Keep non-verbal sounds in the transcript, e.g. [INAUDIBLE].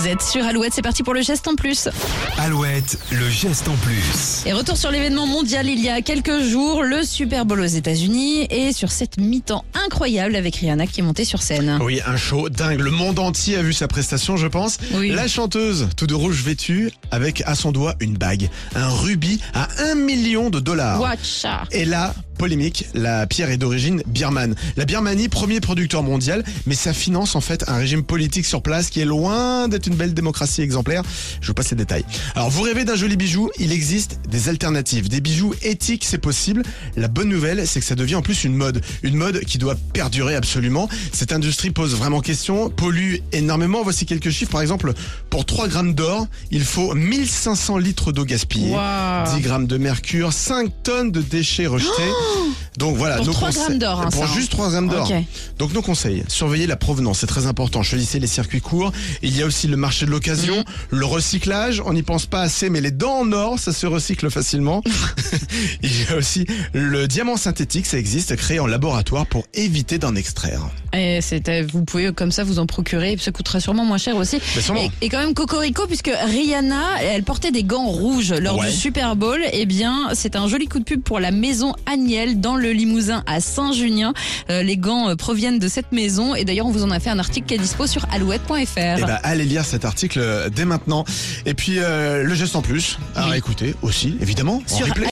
Vous êtes sur Alouette, c'est parti pour le geste en plus. Alouette, le geste en plus. Et retour sur l'événement mondial il y a quelques jours, le Super Bowl aux États-Unis et sur cette mi-temps incroyable avec Rihanna qui est montée sur scène. Oui, un show dingue. Le monde entier a vu sa prestation, je pense. Oui. La chanteuse, tout de rouge vêtue, avec à son doigt une bague, un rubis à un million de dollars. Watch out. Et là, polémique, la pierre est d'origine birmane. La Birmanie, premier producteur mondial, mais ça finance en fait un régime politique sur place qui est loin d'être une belle démocratie exemplaire. Je vous passe les détails. Alors, vous rêvez d'un joli bijou, il existe des alternatives. Des bijoux éthiques, c'est possible. La bonne nouvelle, c'est que ça devient en plus une mode. Une mode qui doit perdurer absolument. Cette industrie pose vraiment question, pollue énormément. Voici quelques chiffres. Par exemple, pour 3 grammes d'or, il faut 1500 litres d'eau gaspillée. Wow. 10 grammes de mercure, 5 tonnes de déchets rejetés. [GASPS] Donc voilà, Pour nos 3 conseils- grammes d'or, hein, Pour ça, hein. juste 3 grammes d'or. Donc nos conseils, surveillez la provenance, c'est très important. Choisissez les circuits courts. Il y a aussi le marché de l'occasion, Mhm. le recyclage. On n'y pense pas assez, mais les dents en or, ça se recycle facilement. [LAUGHS] Il y a aussi le diamant synthétique, ça existe, créé en laboratoire pour éviter d'en extraire. Et c'est, euh, vous pouvez comme ça vous en procurer, ça coûtera sûrement moins cher aussi. Et, et quand même Cocorico, puisque Rihanna, elle portait des gants rouges lors Ouais. du Super Bowl, eh bien c'est un joli coup de pub pour la maison Agnel dans le Limousin à Saint-Junien. Euh, les gants euh, proviennent de cette maison et d'ailleurs on vous en a fait un article qui est dispo sur alouette.fr. Eh ben, allez lire cet article euh, dès maintenant. Et puis, euh, le geste en plus, à Oui. écouter aussi, évidemment, en Sur replay.